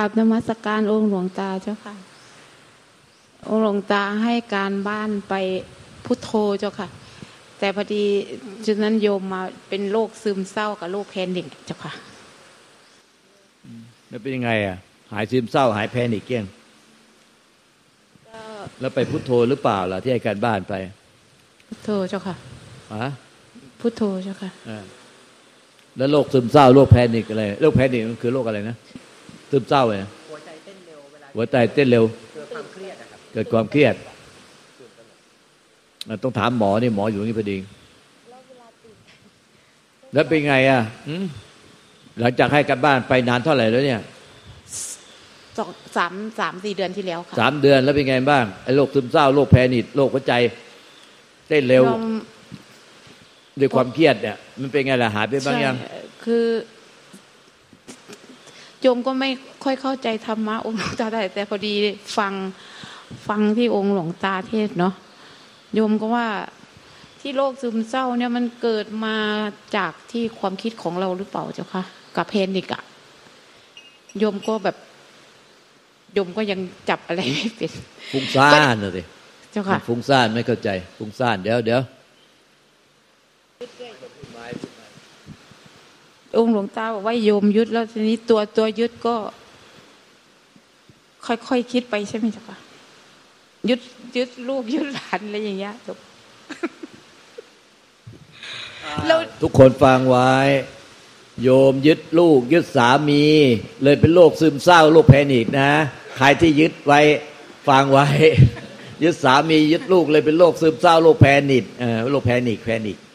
กราบนมัสการองค์หลวงตาเจ้าค่ะ องค์หลวงตาให้การบ้านไปพุทโธเจ้าค่ะ แต่พอดีจุดนั้นโยมมาเป็นโรคซึมเศร้ากับโรคแพนิคเจ้าค่ะแล้วเป็นยังไงอะ หายซึมเศร้าหายแพนิคเกี้ยงแล้วไปพุทโธหรือเปล่าล่ะที่ให้การบ้านไป พุทโธเจ้าค่ะฮะพุทโธเจ้าค่ะอ่าแล้วโรคซึมเศร้าโรคแพนิคอะไรโรคแพนิคมันคือโรคอะไรนะ ซึมเศร้าเนี่ยหัวใจเต้นเร็วเวลาหัวใจเต้นเร็ว เกิดความเครียดนะครับเกิดความเครียดอะต้องถามหมอนี่หมออยู่นี่พอดีแล้วเป็นไงอะอืมหลังจากให้การบ้านไปนานเท่าไหร่แล้วเนี่ยสองสามสามสี่เดือนที่แล้วค่ะสามเดือนแล้วเป็นไงบ้างไอ้โรคซึมเศร้าโรคแพนิคโรคหัวใจเต้นเร็วโยมด้วยความเครียดเนี่ยมันเป็นไงล่ะหายไปบ้างยังใช่คือ โยมก็ไม่ค่อยเข้าใจธรรมะองค์หลวงตาได้แต่พอดีฟังฟังที่องค์หลวงตาเทศน์เนาะโยมก็ว่าที่โรคซึมเศร้าเนี่ยมันเกิดมาจากที่ความคิดของเราหรือเปล่าเจ้าคะกับเพนิกอะโยมก็แบบโยมก็ยังจับอะไรไม่เป็นฟุ้งซ่านนะสิเจ้าค่ะฟุ้งซ่านไม่เข้าใจฟุ้งซ่านเดี๋ยวเดี๋ยว องค์หลวงตาบอกว่าโยมยึดแล้วทีนี้ตัวตัวยึดก็ ค่อยๆคคิดไปใช่ไหมเจ้าค่ะยึดยึดลูกยึดหลานอะไรอย่างเงี้ยจบแล้วทุกคนฟังไว้ โยมยึดลูก ยึดสามี เลยเป็นโรคซึมเศร้าโรคแพนิคนะ ใครที่ยึดไว้ฟังไว้ ยึดสามียึดลูกเลยเป็นโรคซึมเศร้าโรคแพนิคเออโรคแพนิคแพนิคอ่า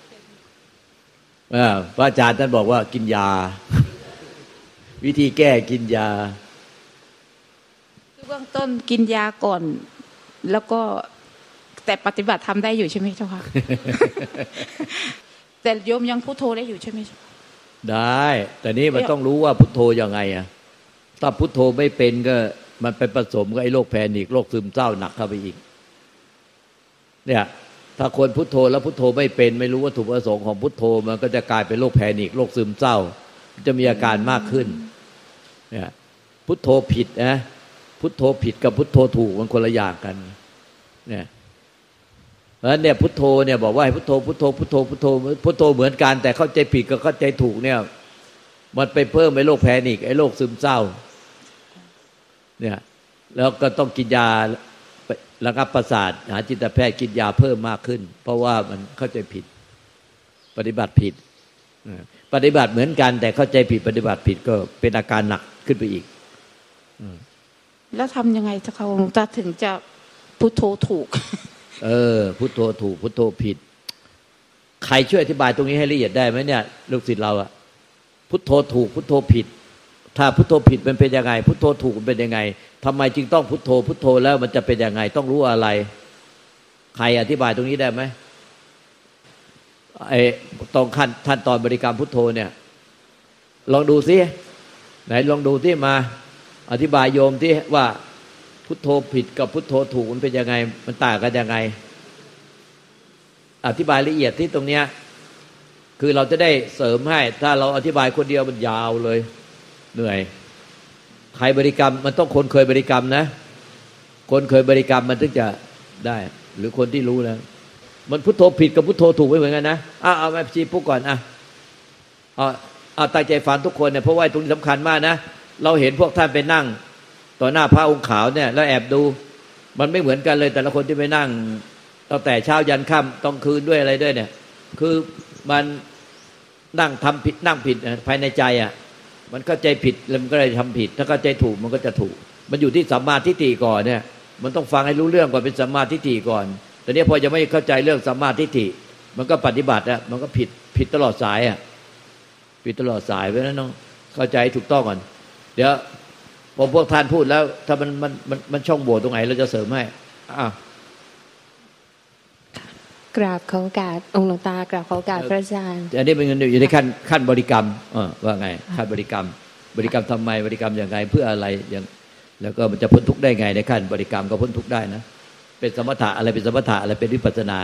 พระอาจารย์ท่านบอกว่ากินยา วิธีแก้กินยาคือเบื้องต้นกินยาก่อน แล้วก็แต่ปฏิบัติทำได้อยู่ใช่ไหมเจ้าค่ะแต่โยมยังพุทโธได้อยู่ใช่ไหมเจ้าค่ะได้ แต่นี่มันเดี๋ยวต้องรู้ว่าพุทโธยังไงอะถ้าพุทโธไม่เป็นก็มันไปผสมกับไอ้โรคแพนิคโรคซึมเศร้าหนักเข้าไปอีก เนี่ย ถ้าคนพุทโธแล้วพุทโธไม่เป็น ไม่รู้วัตถุประสงค์ของพุทโธมันก็จะกลายเป็นโรคแพนิคโรคซึมเศร้า จะมีอาการมากขึ้นเนี่ยพุทโธผิดนะพุทโธผิดกับพุทโธถูกมันคนละอย่างกันเนี่ยเพราะฉะนั้นเนี่ยพุทโธเนี่ยบอกว่าให้พุทโธพุทโธพุทโธพุทโธพุทโธเหมือนกัน แต่เข้าใจผิดกับเข้าใจถูกเนี่ย มันไปเพิ่มไอ้โรคแพนิคไอ้โรคซึมเศร้า เนี่ย แล้วก็ต้องกินยา ระงับประสาทหาจิตแพทย์กินยาเพิ่มมากขึ้น เพราะว่ามันเข้าใจผิด ปฏิบัติผิดเออปฏิบัติเหมือนกัน แต่เข้าใจผิดปฏิบัติผิดก็เป็นอาการหนักขึ้นไปอีกแล้วทำยังไงเจ้าค่ะองค์หลวงตาถึงจะพูดโทรถูก เออ พุทโธถูก พุทโธผิด ใครช่วยอธิบายตรงนี้ให้ละเอียดได้ไหมเนี่ย ลูกศิษย์เราอะพุทโธถูก พุทโธผิด ถ้าพุทโธผิดมันเป็นยังไง พุทโธถูกมันเป็นยังไงทำไมจึงต้องพุทโธ พุทโธแล้วมันจะเป็นยังไง ต้องรู้อะไร ใครอธิบายตรงนี้ได้ไหมไอ้ตรงขั้นท่านตอนบริกรรมพุทโธเนี่ย ลองดูซิไหนลองดูที่มา อธิบายโยมที่ว่าพุทโธผิดกับพุทโธถูกมันเป็นยังไง มันต่างกันยังไง อธิบายละเอียดที่ตรงเนี้ย คือเราจะได้เสริมให้ ถ้าเราอธิบายคนเดียวมันยาวเลย เหนื่อย ใครบริกรรมมันต้องคนเคยบริกรรมนะ คนเคยบริกรรมมันถึงจะได้ หรือคนที่รู้แล้ว มันพุทโธผิดกับพุทโธถูกไม่เหมือนกันนะอะเอาแม่ชีพูดก่อนอะเอาเอาตั้งใจฟังทุกคนเนี่ยเพราะว่าตรงนี้สำคัญมากนะเราเห็นพวกท่านไปนั่ง ต่อหน้าพระองค์ขาวเนี่ย แล้วแอบดู มันไม่เหมือนกันเลย แต่ละคนที่ไปนั่งตั้งแต่เช้ายันค่ำต้องคืนด้วยอะไรด้วยเนี่ย คือมันนั่งทำผิดนั่งผิดภายในใจอะ มันเข้าใจผิดแล้วมันก็เลยทำผิด ถ้าเข้าใจถูกมันก็จะถูก มันอยู่ที่สัมมาทิฏฐิก่อนเนี่ย มันต้องฟังให้รู้เรื่องก่อนเป็นสัมมาทิฏฐิก่อนแต่เนี้ยพอจะไม่เข้าใจเรื่องสัมมาทิฏฐิ มันก็ปฏิบัติอะมันก็ผิดผิดตลอดสายอะผิดตลอดสายเพราะฉะนั้นต้องเข้าใจถูกต้องก่อน เดี๋ยวพอพวกท่านพูดแล้ว ถ้ามันมันมันมันช่องโหว่ตรงไหนเราจะเสริมให้อะ กราบขอโอกาสองค์หลวงตากราบขอโอกาสพระอาจารย์อันนี้เป็นอยู่ในขั้นขั้นบริกรรมเออว่าไงขั้นบริกรรม บริกรรมทำไมบริกรรมอย่างไงเพื่ออะไรอย่างแล้วก็มันจะพ้นทุกข์ได้ไงในขั้นบริกรรมก็พ้นทุกข์ได้นะ เป็นสมถะอะไรเป็นสมถะอะไรเป็นวิปัสสนา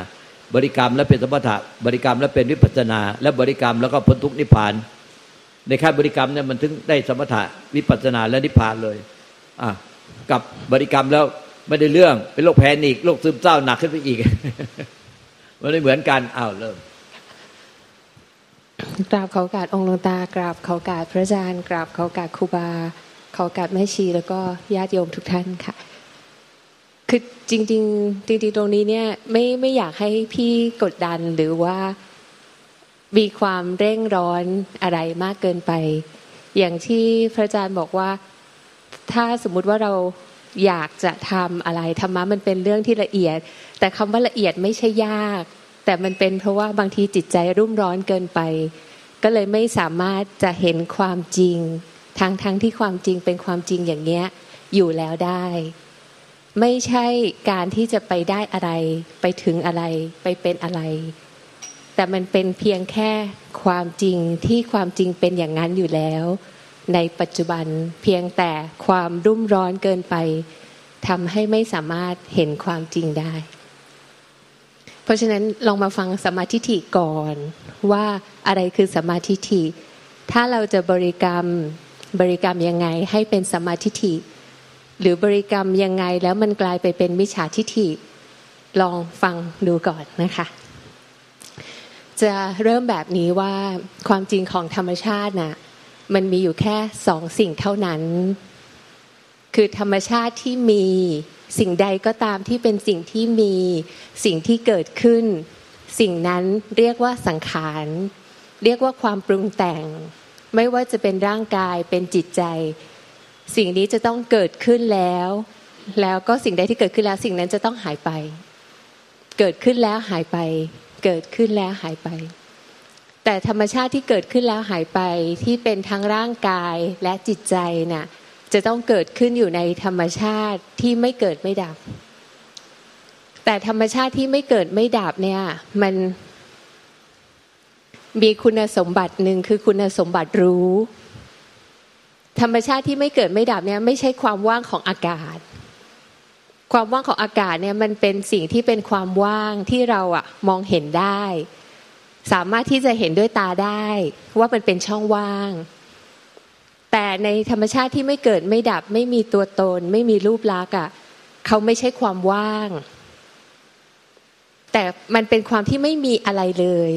บริกรรมแล้วเป็นสมถะบริกรรมแล้วเป็นวิปัสสนา และบริกรรมแล้วก็พ้นทุกข์นิพพาน ในขั้นบริกรรมเนี่ยมันถึงได้สมถะวิปัสสนาและนิพพานเลยอะกับบริกรรมแล้วไม่ได้เรื่องเป็นโรคแพนิคโรคซึมเศร้าหนักขึ้นไปอีก มันไม่เหมือนกันอ้าวเริ่มกราบเขากาดองค์หลวงตากราบเขากาดพระอาจารย์กราบเขากาดครูบาเขากาดแม่ชีแล้วก็ญาติโยมทุกท่านค่ะ คือจริง ๆ จริงๆตรงนี้เนี่ย ไม่ไม่อยากให้พี่กดดันหรือว่ามีความเร่งร้อนอะไรมากเกินไป อย่างที่พระอาจารย์บอกว่า ถ้าสมมุติว่าเรา อยากจะทำอะไรธรรมะมันเป็นเรื่องที่ละเอียด แต่คำว่าละเอียดไม่ใช่ยาก แต่มันเป็นเพราะว่าบางทีจิตใจรุ่มร้อนเกินไป ก็เลยไม่สามารถจะเห็นความจริงทั้งทั้งที่ความจริงเป็นความจริงอย่างเนี้ยอยู่แล้วได้ ไม่ใช่การที่จะไปได้อะไร ไปถึงอะไรไปเป็นอะไร แต่มันเป็นเพียงแค่ความจริงที่ความจริงเป็นอย่างนั้นอยู่แล้ว ในปัจจุบันเพียงแต่ความรุ่มร้อนเกินไปทำให้ไม่สามารถเห็นความจริงได้ เพราะฉะนั้นลองมาฟังสมาธิิก่อนว่าอะไรคือสมาธิิถ้าเราจะบริกรรมบริกรรมยังไงให้เป็นสมาธิิหรือบริกรรมยังไงแล้วมันกลายไปเป็นมิจฉาทิฐิลองฟังดูก่อนนะคะ จะเริ่มแบบนี้ว่าความจริงของธรรมชาตินะ่ะ มันมีอยู่แค่สองสิ่งเท่านั้น คือธรรมชาติที่มี สิ่งใดก็ตามที่เป็นสิ่งที่มี สิ่งที่เกิดขึ้น สิ่งนั้นเรียกว่าสังขาร เรียกว่าความปรุงแต่ง ไม่ว่าจะเป็นร่างกายเป็นจิตใจ สิ่งนี้จะต้องเกิดขึ้นแล้ว แล้วก็สิ่งใดที่เกิดขึ้นแล้ว สิ่งนั้นจะต้องหายไป เกิดขึ้นแล้วหายไป เกิดขึ้นแล้วหายไป แต่ธรรมชาติที่เกิดขึ้นแล้วหายไปที่เป็นทั้งร่างกายและจิตใจน่ะจะต้องเกิดขึ้นอยู่ในธรรมชาติที่ไม่เกิดไม่ดับ แต่ธรรมชาติที่ไม่เกิดไม่ดับเนี่ยมันมีคุณสมบัติหนึ่งคือคุณสมบัติรู้ ธรรมชาติที่ไม่เกิดไม่ดับเนี่ยไม่ใช่ความว่างของอากาศ ความว่างของอากาศเนี่ยมันเป็นสิ่งที่เป็นความว่างที่เราอะมองเห็นได้ สามารถที่จะเห็นด้วยตาได้ว่ามันเป็นช่องว่าง แต่ในธรรมชาติที่ไม่เกิดไม่ดับ ไม่มีตัวตน ไม่มีรูปลักษณ์อะเขาไม่ใช่ความว่าง แต่มันเป็นความที่ไม่มีอะไรเลย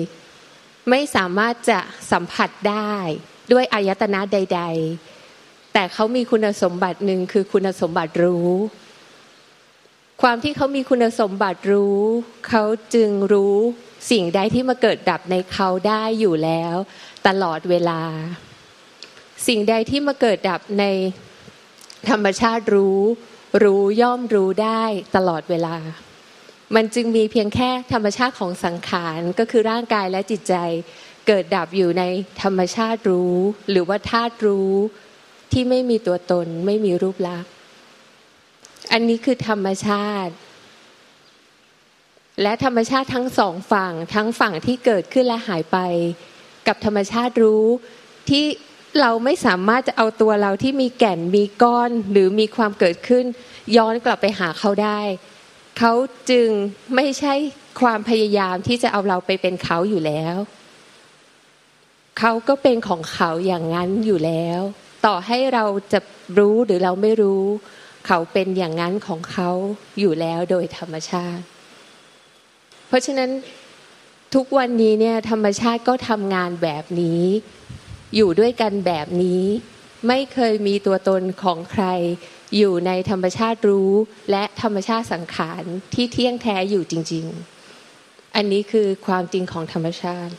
ไม่สามารถจะสัมผัสได้ด้วยอายตนะใด ๆ แต่เขามีคุณสมบัติหนึ่งคือคุณสมบัติรู้ ความที่เขามีคุณสมบัติรู้ เขาจึงรู้ สิ่งใดที่มาเกิดดับในเขาได้อยู่แล้ว ตลอดเวลา สิ่งใดที่มาเกิดดับในธรรมชาติรู้ รู้ย่อมรู้ได้ตลอดเวลา มันจึงมีเพียงแค่ธรรมชาติของสังขารก็คือร่างกายและจิตใจเกิดดับอยู่ในธรรมชาติรู้ หรือว่าธาตุรู้ที่ไม่มีตัวตนไม่มีรูปลักษณ์อันนี้คือธรรมชาติ และธรรมชาติทั้งสองฝั่ง ทั้งฝั่งที่เกิดขึ้นและหายไป กับธรรมชาติรู้ที่เราไม่สามารถจะเอาตัวเราที่มีแก่นมีก้อนหรือมีความเกิดขึ้น ย้อนกลับไปหาเขาได้ เขาจึงไม่ใช่ความพยายามที่จะเอาเราไปเป็นเขาอยู่แล้ว เขาก็เป็นของเขาอย่างนั้นอยู่แล้ว ต่อให้เราจะรู้หรือเราไม่รู้ เขาเป็นอย่างนั้นของเขาอยู่แล้วโดยธรรมชาติ เพราะฉะนั้นทุกวันนี้เนี่ยธรรมชาติก็ทำงานแบบนี้ อยู่ด้วยกันแบบนี้ ไม่เคยมีตัวตนของใคร อยู่ในธรรมชาติรู้ และธรรมชาติสังขารที่เที่ยงแท้อยู่จริง ๆ อันนี้คือความจริงของธรรมชาติ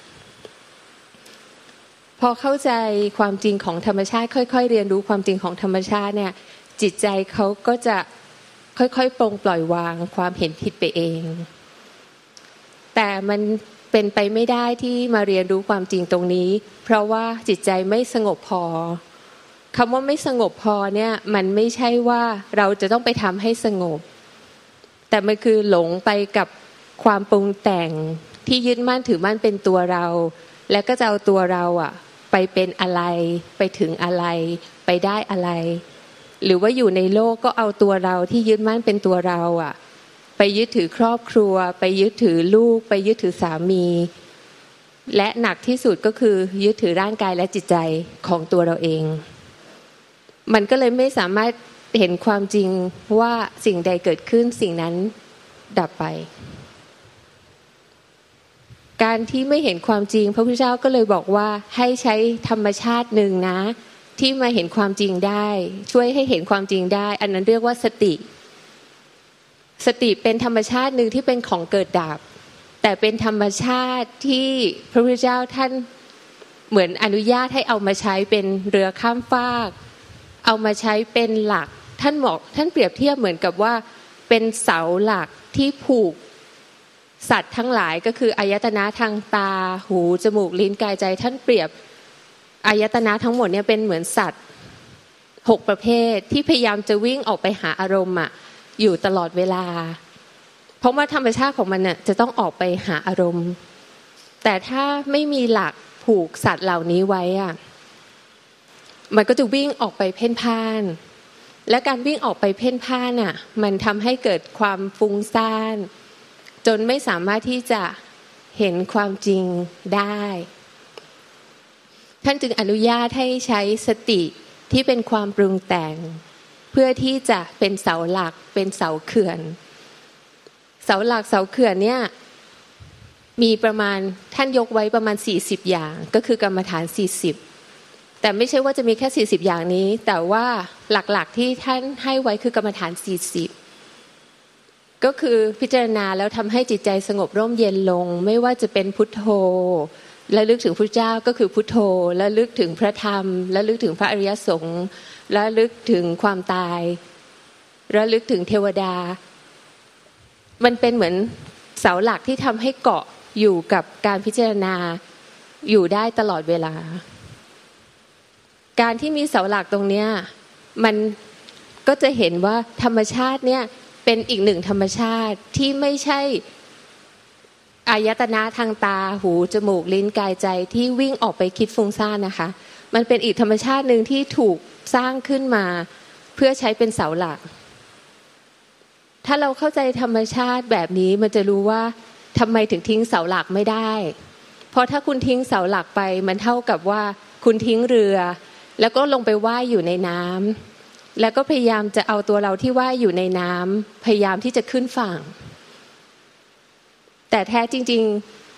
พอเข้าใจความจริงของธรรมชาติ ค่อย ๆ เรียนรู้ความจริงของธรรมชาติเนี่ยจิตใจเขาก็จะค่อยๆปลงปล่อยวางความเห็นผิดไปเอง แต่มันเป็นไปไม่ได้ที่มาเรียนรู้ความจริงตรงนี้ เพราะว่าจิตใจไม่สงบพอคำว่าไม่สงบพอเนี่ยมันไม่ใช่ว่าเราจะต้องไปทำให้สงบ แต่มันคือหลงไปกับความปรุงแต่งที่ยึดมั่นถือมั่นเป็นตัวเรา แล้วก็จะเอาตัวเราอะไปเป็นอะไร ไปถึงอะไร ไปได้อะไร หรือว่าอยู่ในโลกก็เอาตัวเราที่ยึดมั่นเป็นตัวเราอะ ไปยึดถือครอบครัว ไปยึดถือลูก ไปยึดถือสามี และหนักที่สุดก็คือยึดถือร่างกายและจิตใจของตัวเราเอง มันก็เลยไม่สามารถเห็นความจริงว่าสิ่งใดเกิดขึ้นสิ่งนั้นดับไป การที่ไม่เห็นความจริง พระพุทธเจ้าก็เลยบอกว่าให้ใช้ธรรมชาติหนึ่งนะ ที่มาเห็นความจริงได้ ช่วยให้เห็นความจริงได้ อันนั้นเรียกว่าสติ สติเป็นธรรมชาติหนึ่งที่เป็นของเกิดดับ แต่เป็นธรรมชาติที่พระพุทธเจ้าท่านเหมือนอนุญาตให้เอามาใช้เป็นเรือข้ามฟาก เอามาใช้เป็นหลักท่านบอกท่านเปรียบเทียบเหมือนกับว่าเป็นเสาหลักที่ผูกสัตว์ทั้งหลายก็คืออายตนะทางตา หูจมูกลิ้นกายใจ ท่านเปรียบอายตนะทั้งหมดเนี่ยเป็นเหมือนสัตว์หกประเภทที่พยายามจะวิ่งออกไปหาอารมณ์อะ อยู่ตลอดเวลา เพราะว่าธรรมชาติของมันเนี่ยจะต้องออกไปหาอารมณ์ แต่ถ้าไม่มีหลักผูกสัตว์เหล่านี้ไว้อะมันก็จะวิ่งออกไปเพ่นพ่าน และการวิ่งออกไปเพ่นพ่านอะ มันทำให้เกิดความฟุ้งซ่าน จนไม่สามารถที่จะเห็นความจริงได้ ท่านจึงอนุญาตให้ใช้สติที่เป็นความปรุงแต่ง พื่อที่จะเป็นเสาหลักเป็นเสาเขื่อน เสาหลักเสาเขื่อนเนี่ยมีประมาณท่านยกไว้ประมาณ 40 อย่าง ก็คือกรรมฐาน 40 แต่ไม่ใช่ว่าจะมีแค่ 40 อย่างนี้ แต่ว่าหลักๆที่ท่านให้ไว้คือกรรมฐาน 40 ก็คือพิจารณาแล้วทำให้จิตใจสงบร่มเย็นลง ไม่ว่าจะเป็นพุทโธและลึกถึงพระเจ้าก็คือพุทโธและลึกถึงพระธรรม และลึกถึงพระอริยสงฆ์ และลึกถึงความตายและลึกถึงเทวดา มันเป็นเหมือนเสาหลักที่ทำให้เกาะอยู่กับการพิจารณาอยู่ได้ตลอดเวลา การที่มีเสาหลักตรงเนี้ยมันก็จะเห็นว่าธรรมชาติเนี่ยเป็นอีกหนึ่งธรรมชาติที่ไม่ใช่อายตนะทางตาหูจมูกลิ้นกายใจที่วิ่งออกไปคิดฟุ้งซ่านนะคะ มันเป็นอีกธรรมชาติหนึ่งที่ถูก สร้างขึ้นมาเพื่อใช้เป็นเสาหลัก ถ้าเราเข้าใจธรรมชาติแบบนี้มันจะรู้ว่าทำไมถึงทิ้งเสาหลักไม่ได้ เพราะถ้าคุณทิ้งเสาหลักไป มันเท่ากับว่าคุณทิ้งเรือ แล้วก็ลงไปว่ายอยู่ในน้ำแล้วก็พยายามจะเอาตัวเราที่ว่ายอยู่ในน้ำพยายามที่จะขึ้นฝั่ง แต่แท้จริง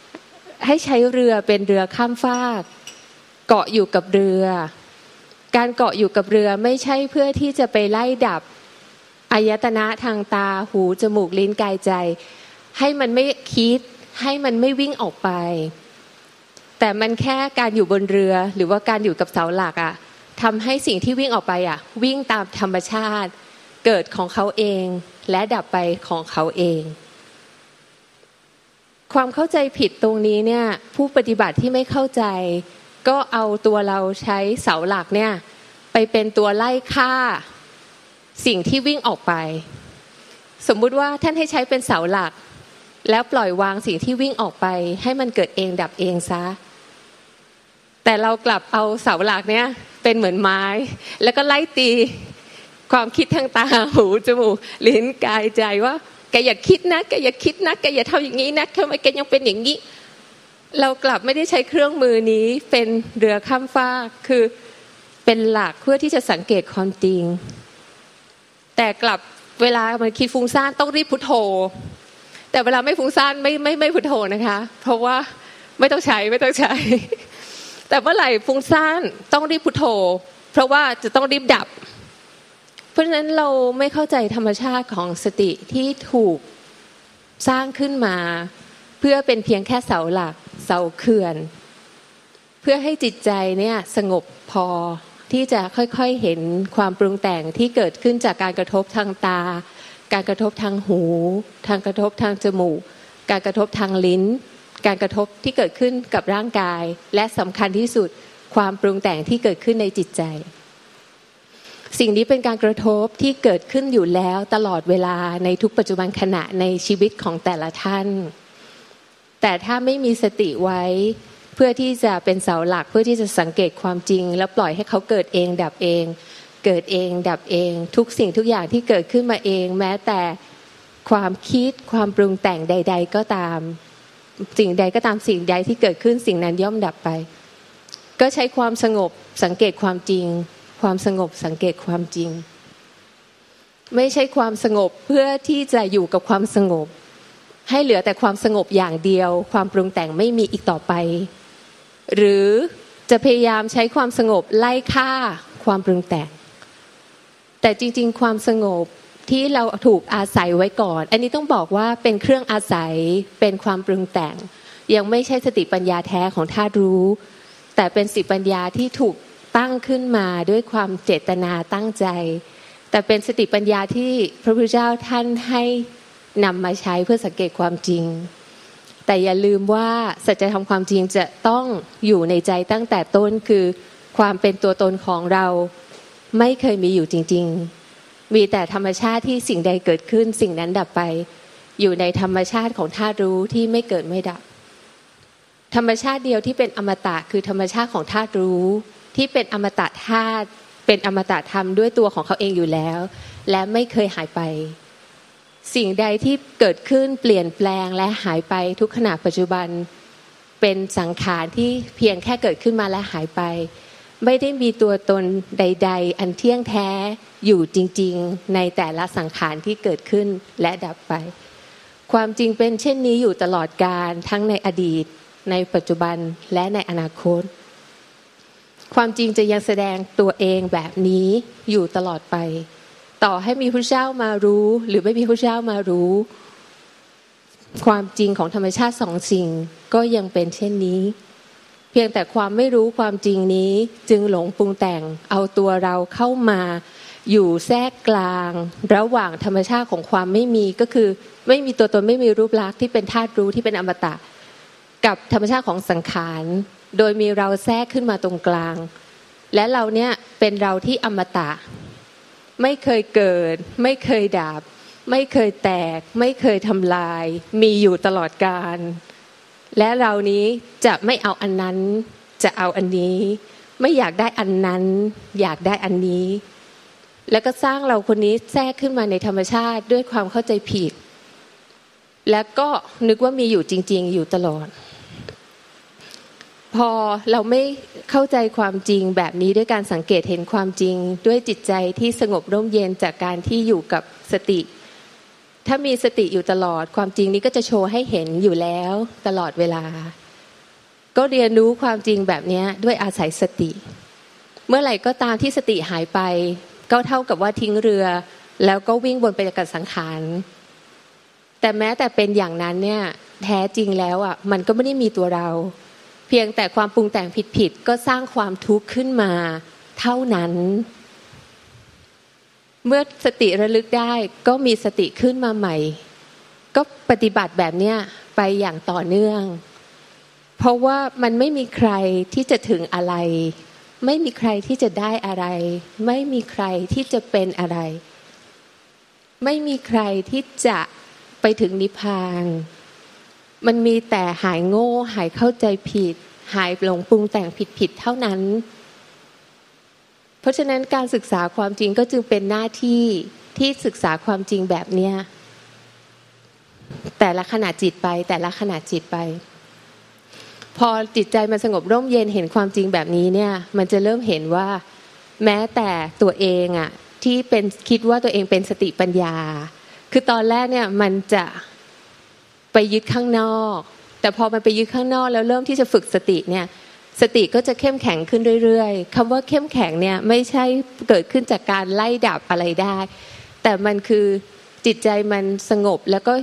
ๆให้ใช้เรือเป็นเรือข้ามฟาก เกาะอยู่กับเรือ การเกาะอยู่กับเรือไม่ใช่เพื่อที่จะไปไล่ดับอายตนะทางตาหูจมูกลิ้นกายใจ ให้มันไม่คิด ให้มันไม่วิ่งออกไป แต่มันแค่การอยู่บนเรือหรือว่าการอยู่กับเสาหลักอะ่ะทำให้สิ่งที่วิ่งออกไปอะ่ะ วิ่งตามธรรมชาติ เกิดของเขาเอง และดับไปของเขาเอง ความเข้าใจผิดตรงนี้เนี่ย ผู้ปฏิบัติที่ไม่เข้าใจ ก็เอาตัวเราใช้เสาหลักเนี่ย ไปเป็นตัวไล่ฆ่าสิ่งที่วิ่งออกไป สมมุติว่าท่านให้ใช้เป็นเสาหลัก แล้วปล่อยวางสิ่งที่วิ่งออกไป ให้มันเกิดเองดับเองซะ แต่เรากลับเอาเสาหลักเนี่ยเป็นเหมือนไม้ แล้วก็ไล่ตีความคิดทางตาหูจมูกลิ้นกายใจว่าแกอย่าคิดนะแกอย่าคิดนะแกอย่าทำอย่างนี้นะทำไมแกยังเป็นอย่างนี้ เรากลับไม่ได้ใช้เครื่องมือนี้เป็นเรือข้ามฟากคือเป็นหลักเพื่อที่จะสังเกตความจริง แต่กลับเวลามันคิดฟุ้งซ่านต้องรีบพุทโธ แต่เวลาไม่ฟุ้งซ่านไม่ไม่ไม่พุทโธนะคะ เพราะว่าไม่ต้องใช้ไม่ต้องใช้ แต่เมื่อไหร่ฟุ้งซ่านต้องรีบพุทโธ เพราะว่าจะต้องรีบดับ เพราะฉะนั้นเราไม่เข้าใจธรรมชาติของสติที่ถูกสร้างขึ้นมา เพื่อเป็นเพียงแค่เสาหลัก เสาเขื่อน เพื่อให้จิตใจเนี่ยสงบพอที่จะค่อยๆเห็นความปรุงแต่งที่เกิดขึ้นจากการกระทบทางตา การกระทบทางหู ทางกระทบทางจมูก การกระทบทางลิ้น การกระทบที่เกิดขึ้นกับร่างกาย และสำคัญที่สุดความปรุงแต่งที่เกิดขึ้นในจิตใจ สิ่งนี้เป็นการกระทบที่เกิดขึ้นอยู่แล้วตลอดเวลาในทุกปัจจุบันขณะในชีวิตของแต่ละท่าน แต่ถ้าไม่มีสติไว้เพื่อที่จะเป็นเสาหลักเพื่อที่จะสังเกตความจริง แล้วปล่อยให้เขาเกิดเองดับเอง เกิดเองดับเอง ทุกสิ่งทุกอย่างที่เกิดขึ้นมาเอง แม้แต่ความคิดความปรุงแต่งใด ๆ ก็ตาม สิ่งใดก็ตามสิ่งใดที่เกิดขึ้นสิ่งนั้นย่อมดับไป ก็ใช้ความสงบสังเกตความจริง ความสงบสังเกตความจริง ไม่ใช่ความสงบเพื่อที่จะอยู่กับความสงบ ให้เหลือแต่ความสงบอย่างเดียว ความปรุงแต่งไม่มีอีกต่อไป หรือจะพยายามใช้ความสงบไล่ฆ่าความปรุงแต่ง แต่จริง ๆ ความสงบที่เราถูกอาศัยไว้ก่อน อันนี้ต้องบอกว่าเป็นเครื่องอาศัยเป็นความปรุงแต่ง ยังไม่ใช่สติปัญญาแท้ของธาตุรู้ แต่เป็นสติปัญญาที่ถูกตั้งขึ้นมาด้วยความเจตนาตั้งใจ แต่เป็นสติปัญญาที่พระพุทธเจ้าท่านให้ นำมาใช้เพื่อสังเกตความจริง แต่อย่าลืมว่าสัจธรรมความจริงจะต้องอยู่ในใจตั้งแต่ต้นคือความเป็นตัวตนของเราไม่เคยมีอยู่จริง ๆ มีแต่ธรรมชาติที่สิ่งใดเกิดขึ้น สิ่งนั้นดับไป อยู่ในธรรมชาติของธาตุรู้ที่ไม่เกิดไม่ดับ ธรรมชาติเดียวที่เป็นอมตะคือธรรมชาติของธาตุรู้ ที่เป็นอมตะธาตุเป็นอมตะธรรมด้วยตัวของเขาเองอยู่แล้ว และไม่เคยหายไป สิ่งใดที่เกิดขึ้นเปลี่ยนแปลงและหายไปทุกขณะปัจจุบันเป็นสังขารที่เพียงแค่เกิดขึ้นมาและหายไป ไม่ได้มีตัวตนใด ๆ อันเที่ยงแท้อยู่จริง ๆ ในแต่ละสังขารที่เกิดขึ้นและดับไป ความจริงเป็นเช่นนี้อยู่ตลอดการทั้งในอดีต ในปัจจุบันและในอนาคต ความจริงจะยังแสดงตัวเองแบบนี้อยู่ตลอดไป ต่อให้มีพระเจ้ามารู้ หรือไม่มีพระเจ้ามารู้ ความจริงของธรรมชาติสองสิ่งก็ยังเป็นเช่นนี้ เพียงแต่ความไม่รู้ความจริงนี้จึงหลงปรุงแต่งเอาตัวเราเข้ามาอยู่แทรกกลาง ระหว่างธรรมชาติของความไม่มีก็คือ ไม่มีตัวตนไม่มีรูปลักษณ์ที่เป็นธาตุรู้ที่เป็นอมตะ กับธรรมชาติของสังขาร โดยมีเราแทรกขึ้นมาตรงกลาง และเราเนี่ยเป็นเราที่อมตะ ไม่เคยเกิด ไม่เคยดับ ไม่เคยแตก ไม่เคยทำลาย มีอยู่ตลอดกาลและเรานี้จะไม่เอาอันนั้นจะเอาอันนี้ ไม่อยากได้อันนั้น อยากได้อันนี้ แล้วก็สร้างเราคนนี้แทรกขึ้นมาในธรรมชาติด้วยความเข้าใจผิด แล้วก็นึกว่ามีอยู่จริง ๆ อยู่ตลอด พอเราไม่เข้าใจความจริงแบบนี้ด้วยการสังเกตเห็นความจริง ด้วยจิตใจที่สงบร่มเย็นจากการที่อยู่กับสติ ถ้ามีสติอยู่ตลอดความจริงนี้ก็จะโชว์ให้เห็นอยู่แล้วตลอดเวลา ก็เรียนรู้ความจริงแบบนี้ด้วยอาศัยสติ เมื่อไหร่ก็ตามที่สติหายไป ก็เท่ากับว่าทิ้งเรือ แล้วก็วิ่งบนไปกับสังขารแต่แม้แต่เป็นอย่างนั้นเนี่ยแท้จริงแล้วอะมันก็ไม่ได้มีตัวเรา เพียงแต่ความปรุงแต่งผิดๆก็สร้างความทุกข์ขึ้นมาเท่านั้น เมื่อสติระลึกได้ก็มีสติขึ้นมาใหม่ ก็ปฏิบัติแบบเนี้ยไปอย่างต่อเนื่อง เพราะว่ามันไม่มีใครที่จะถึงอะไร ไม่มีใครที่จะได้อะไร ไม่มีใครที่จะเป็นอะไร ไม่มีใครที่จะไปถึงนิพพาน มันมีแต่หายโง่ หายเข้าใจผิด หายหลงปรุงแต่งผิดๆเท่านั้น เพราะฉะนั้นการศึกษาความจริงก็จึงเป็นหน้าที่ที่ศึกษาความจริงแบบเนี้ยแต่ละขณะจิตไป แต่ละขณะจิตไป พอจิตใจมันสงบร่มเย็นเห็นความจริงแบบนี้เนี่ย มันจะเริ่มเห็นว่า แม้แต่ตัวเองอะที่เป็นคิดว่าตัวเองเป็นสติปัญญา คือตอนแรกเนี่ยมันจะ ไปยึดข้างนอก แต่พอมันไปยึดข้างนอกแล้วเริ่มที่จะฝึกสติเนี่ยสติก็จะเข้มแข็งขึ้นเรื่อยๆคำว่าเข้มแข็งเนี่ยไม่ใช่เกิดขึ้นจากการไล่ดับอะไรได้ แต่มันคือจิตใจมันสงบแล้วก็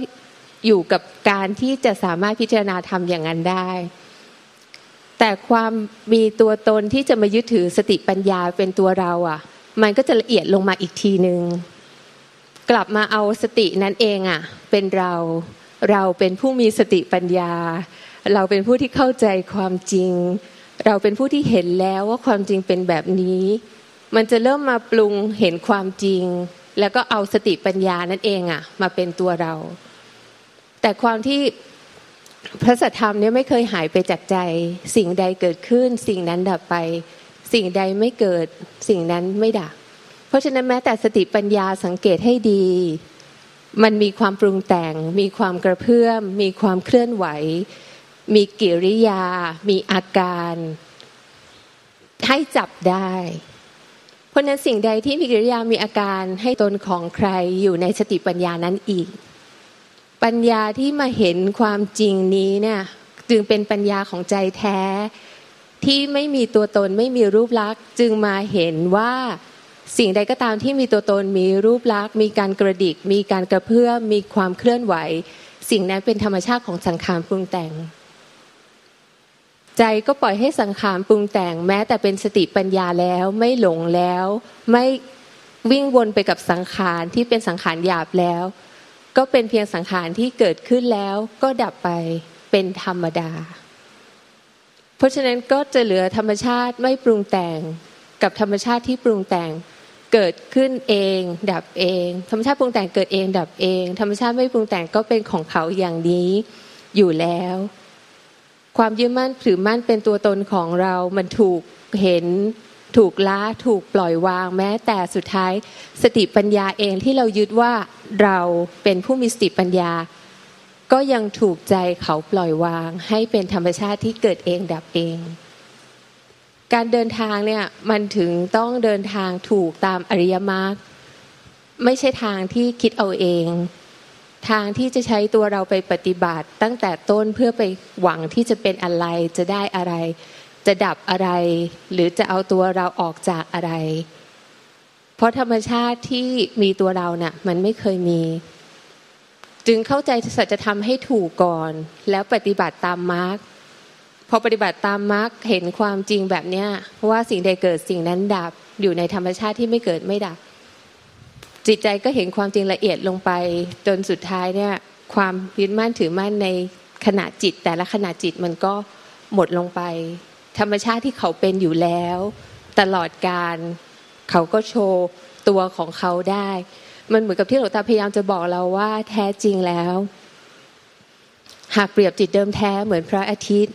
อยู่กับการที่จะสามารถพิจารณาทำอย่างนั้นได้ แต่ความมีตัวตนที่จะมายึดถือสติปัญญาเป็นตัวเราอะ มันก็จะละเอียดลงมาอีกทีหนึ่งกลับมาเอาสตินั้นเองอะ เป็นเรา เราเป็นผู้มีสติปัญญา เราเป็นผู้ที่เข้าใจความจริง เราเป็นผู้ที่เห็นแล้วว่าความจริงเป็นแบบนี้ มันจะเริ่มมาปรุงเห็นความจริง แล้วก็เอาสติปัญญานั่นเองอะมาเป็นตัวเรา แต่ความที่พระสัทธรรมเนี่ยไม่เคยหายไปจากใจ สิ่งใดเกิดขึ้น สิ่งนั้นดับไป สิ่งใดไม่เกิด สิ่งนั้นไม่ดับ เพราะฉะนั้นแม้แต่สติปัญญาสังเกตให้ดี มันมีความปรุงแต่ง มีความกระเพื่อม มีความเคลื่อนไหว มีกิริยา มีอาการ ให้จับได้ เพราะนั้นสิ่งใดที่มีกิริยามีอาการให้ตนของใครอยู่ในสติปัญญานั้นอีก ปัญญาที่มาเห็นความจริงนี้เนี่ยจึงเป็นปัญญาของใจแท้ ที่ไม่มีตัวตนไม่มีรูปลักษณ์ จึงมาเห็นว่า สิ่งใดก็ตามที่มีตัวตนมีรูปลักษณ์ มีการกระดิก มีการกระเพื่อมมีความเคลื่อนไหว สิ่งนั้นเป็นธรรมชาติของสังขารปรุงแต่ง ใจก็ปล่อยให้สังขารปรุงแต่ง แม้แต่เป็นสติปัญญาแล้วไม่หลงแล้ว ไม่วิ่งวนไปกับสังขารที่เป็นสังขารหยาบแล้ว ก็เป็นเพียงสังขารที่เกิดขึ้นแล้วก็ดับไปเป็นธรรมดา เพราะฉะนั้นก็จะเหลือธรรมชาติไม่ปรุงแต่งกับธรรมชาติที่ปรุงแต่ง เกิดขึ้นเองดับเอง ธรรมชาติปรุงแต่งเกิดเองดับเอง ธรรมชาติไม่ปรุงแต่งก็เป็นของเขาอย่างนี้อยู่แล้ว ความยึดมั่นถือมั่นเป็นตัวตนของเรามันถูกเห็นถูกละถูกปล่อยวาง แม้แต่สุดท้ายสติปัญญาเองที่เรายึดว่าเราเป็นผู้มีสติปัญญา ก็ยังถูกใจเขาปล่อยวาง ให้เป็นธรรมชาติที่เกิดเองดับเอง การเดินทางเนี่ยมันถึงต้องเดินทางถูกตามอริยมรรคไม่ใช่ทางที่คิดเอาเอง ทางที่จะใช้ตัวเราไปปฏิบัติ ตั้งแต่ต้นเพื่อไปหวังที่จะเป็นอะไรจะได้อะไร จะดับอะไร หรือจะเอาตัวเราออกจากอะไร เพราะธรรมชาติที่มีตัวเราเนะ่ะมันไม่เคยมี จึงเข้าใจสัจธรรมให้ถูกก่อน แล้วปฏิบัติตามมรรค อปฏิบัติตามมรรคเห็นความจริงแบบเนี้ยว่าสิ่งใดเกิดสิ่งนั้นดับอยู่ในธรรมชาติที่ไม่เกิดไม่ดับ จิตใจก็เห็นความจริงละเอียดลงไป จนสุดท้ายเนี่ย ความยึดมั่นถือมั่นในขณะจิต แต่ละขณะจิตมันก็หมดลงไป ธรรมชาติที่เขาเป็นอยู่แล้ว ตลอดการเขาก็โชว์ตัวของเขาได้ มันเหมือนกับที่หลวงตาพยายามจะบอกเราว่าแท้จริงแล้ว หากเปรียบจิตเดิมแท้เหมือนพระอาทิตย์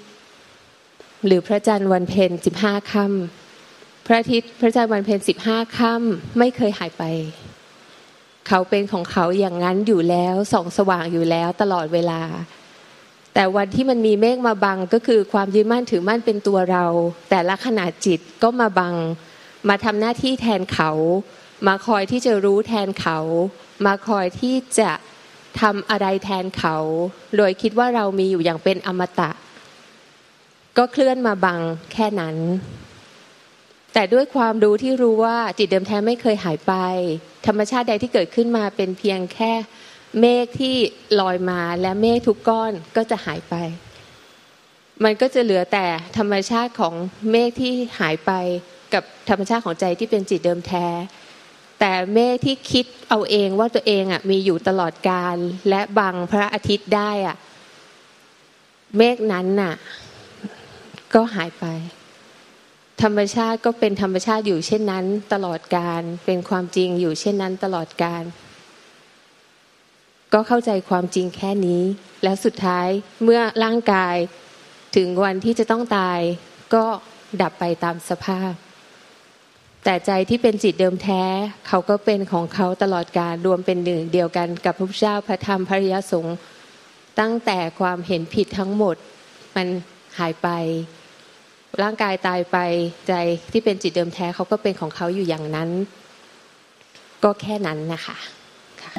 หรือพระจันทร์วันเพ็ญสิบห้าค่ำพระอาทิตย์พระจันทร์วันเพ็ญสิบห้าค่ำไม่เคยหายไป เขาเป็นของเขาอย่างนั้นอยู่แล้วส่องสว่างอยู่แล้วตลอดเวลา แต่วันที่มันมีเมฆมาบังก็คือความยึดมั่นถือมั่นเป็นตัวเรา แต่ละขณะจิตก็มาบัง มาทำหน้าที่แทนเขา มาคอยที่จะรู้แทนเขา มาคอยที่จะทำอะไรแทนเขา โดยคิดว่าเรามีอยู่อย่างเป็นอมตะ ก็เคลื่อนมาบังแค่นั้น แต่ด้วยความรู้ที่รู้ว่าจิตเดิมแท้ไม่เคยหายไป ธรรมชาติใดที่เกิดขึ้นมาเป็นเพียงแค่เมฆที่ลอยมาและเมฆทุกก้อนก็จะหายไป มันก็จะเหลือแต่ธรรมชาติของเมฆที่หายไปกับธรรมชาติของใจที่เป็นจิตเดิมแท้ แต่เมฆที่คิดเอาเองว่าตัวเองอะมีอยู่ตลอดกาลและบังพระอาทิตย์ได้อะ เมฆนั้นน่ะ ก็หายไป ธรรมชาติก็เป็นธรรมชาติอยู่เช่นนั้น ตลอดการเป็นความจริงอยู่เช่นนั้น ตลอดการก็เข้าใจความจริงแค่นี้ แล้วสุดท้ายเมื่อร่างกายถึงวันที่จะต้องตาย ก็ดับไปตามสภาพ แต่ใจที่เป็นจิตเดิมแท้ เขาก็เป็นของเขาตลอดการรวมเป็นหนึ่งเดียวกันกับพระพุทธเจ้าพระธรรมพระยสงฆ์ตั้งแต่ความเห็นผิดทั้งหมด มันหายไป ร่างกายตายไปใจที่เป็นจิตเดิมแท้เขาก็เป็นของเขาอยู่อย่างนั้น ก็แค่นั้นนะคะค่ะ